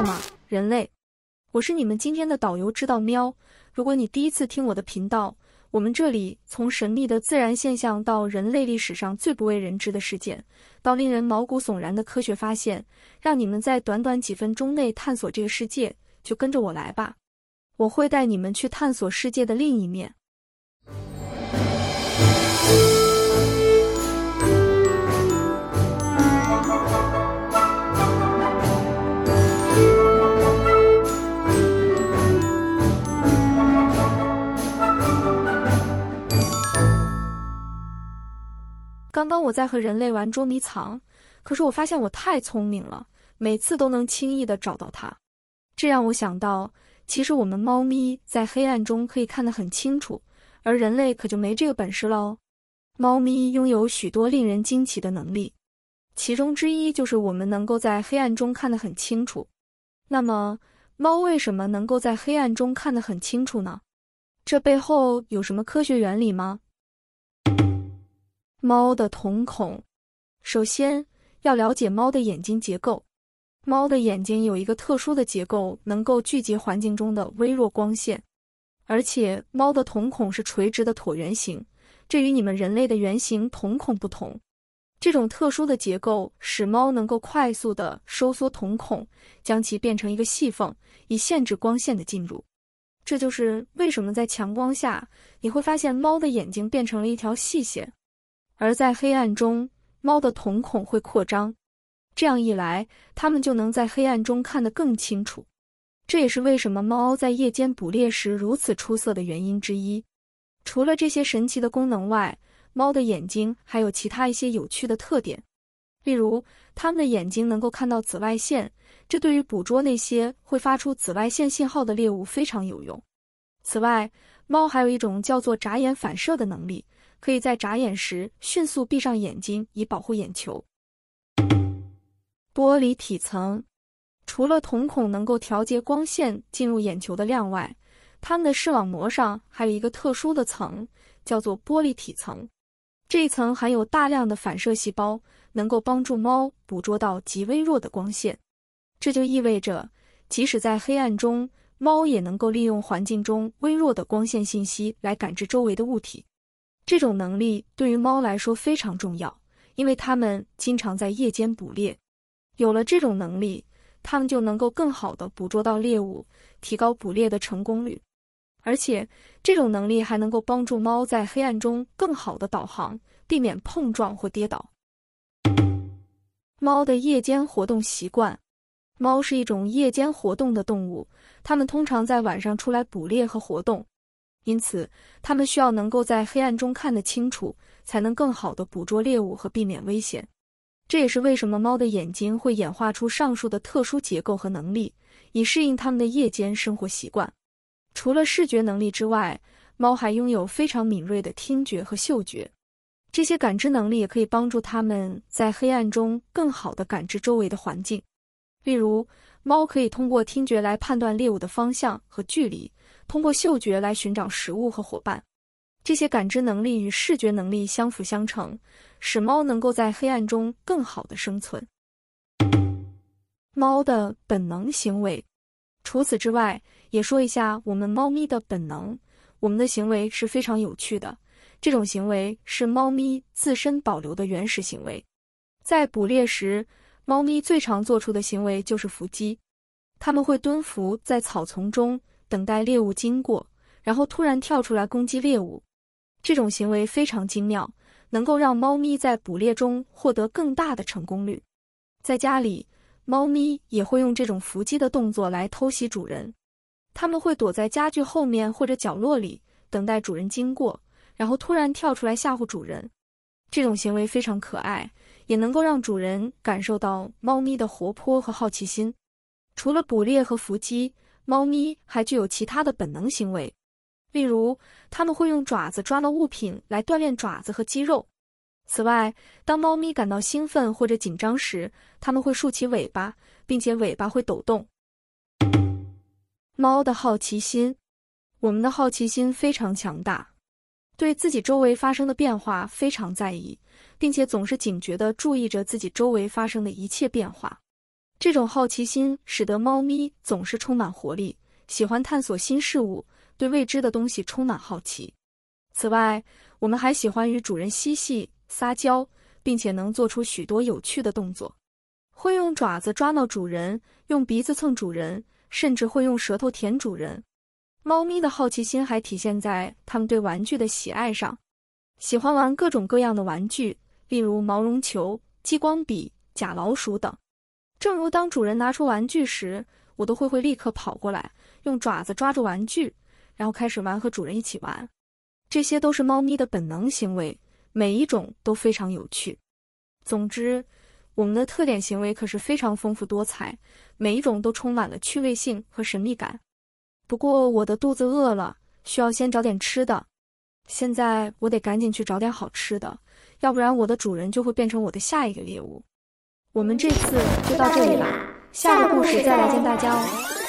好吗，人类？我是你们今天的导游，知道喵。如果你第一次听我的频道，我们这里从神秘的自然现象到人类历史上最不为人知的事件，到令人毛骨悚然的科学发现，让你们在短短几分钟内探索这个世界，就跟着我来吧。我会带你们去探索世界的另一面。刚刚我在和人类玩捉迷藏，可是我发现我太聪明了，每次都能轻易地找到它。这让我想到，其实我们猫咪在黑暗中可以看得很清楚，而人类可就没这个本事了哦。猫咪拥有许多令人惊奇的能力，其中之一就是我们能够在黑暗中看得很清楚。那么，猫为什么能够在黑暗中看得很清楚呢？这背后有什么科学原理吗？猫的瞳孔，首先要了解猫的眼睛结构。猫的眼睛有一个特殊的结构，能够聚集环境中的微弱光线，而且猫的瞳孔是垂直的椭圆形，这与你们人类的圆形瞳孔不同。这种特殊的结构使猫能够快速的收缩瞳孔，将其变成一个细缝，以限制光线的进入。这就是为什么在强光下，你会发现猫的眼睛变成了一条细线。而在黑暗中，猫的瞳孔会扩张，这样一来，它们就能在黑暗中看得更清楚。这也是为什么猫在夜间捕猎时如此出色的原因之一。除了这些神奇的功能外，猫的眼睛还有其他一些有趣的特点，例如，它们的眼睛能够看到紫外线，这对于捕捉那些会发出紫外线信号的猎物非常有用。此外，猫还有一种叫做眨眼反射的能力。可以在眨眼时迅速闭上眼睛，以保护眼球。玻璃体层，除了瞳孔能够调节光线进入眼球的量外，它们的视网膜上还有一个特殊的层，叫做玻璃体层。这一层含有大量的反射细胞，能够帮助猫捕捉到极微弱的光线。这就意味着，即使在黑暗中，猫也能够利用环境中微弱的光线信息来感知周围的物体。这种能力对于猫来说非常重要，因为它们经常在夜间捕猎。有了这种能力，它们就能够更好的捕捉到猎物，提高捕猎的成功率。而且，这种能力还能够帮助猫在黑暗中更好的导航，避免碰撞或跌倒。猫的夜间活动习惯。猫是一种夜间活动的动物，它们通常在晚上出来捕猎和活动。因此，它们需要能够在黑暗中看得清楚，才能更好地捕捉猎物和避免危险。这也是为什么猫的眼睛会演化出上述的特殊结构和能力，以适应它们的夜间生活习惯。除了视觉能力之外，猫还拥有非常敏锐的听觉和嗅觉。这些感知能力也可以帮助它们在黑暗中更好地感知周围的环境。例如，猫可以通过听觉来判断猎物的方向和距离。通过嗅觉来寻找食物和伙伴，这些感知能力与视觉能力相辅相成，使猫能够在黑暗中更好的生存。猫的本能行为，除此之外，也说一下我们猫咪的本能。我们的行为是非常有趣的，这种行为是猫咪自身保留的原始行为。在捕猎时，猫咪最常做出的行为就是伏击，它们会蹲伏在草丛中。等待猎物经过，然后突然跳出来攻击猎物。这种行为非常精妙，能够让猫咪在捕猎中获得更大的成功率。在家里，猫咪也会用这种伏击的动作来偷袭主人。它们会躲在家具后面或者角落里，等待主人经过，然后突然跳出来吓唬主人。这种行为非常可爱，也能够让主人感受到猫咪的活泼和好奇心。除了捕猎和伏击，猫咪还具有其他的本能行为，例如，它们会用爪子抓到物品来锻炼爪子和肌肉。此外，当猫咪感到兴奋或者紧张时，它们会竖起尾巴，并且尾巴会抖动。猫的好奇心，我们的好奇心非常强大，对自己周围发生的变化非常在意，并且总是警觉地注意着自己周围发生的一切变化。这种好奇心使得猫咪总是充满活力，喜欢探索新事物，对未知的东西充满好奇。此外，我们还喜欢与主人嬉戏、撒娇，并且能做出许多有趣的动作，会用爪子抓挠主人，用鼻子蹭主人，甚至会用舌头舔主人。猫咪的好奇心还体现在它们对玩具的喜爱上，喜欢玩各种各样的玩具，例如毛绒球、激光笔、假老鼠等。正如当主人拿出玩具时，我都会会立刻跑过来，用爪子抓住玩具，然后开始玩，和主人一起玩。这些都是猫咪的本能行为，每一种都非常有趣。总之，我们的特点行为可是非常丰富多彩，每一种都充满了趣味性和神秘感。不过我的肚子饿了，需要先找点吃的。现在我得赶紧去找点好吃的，要不然我的主人就会变成我的下一个猎物。我们这次就到这里了，下个故事再来见大家哦。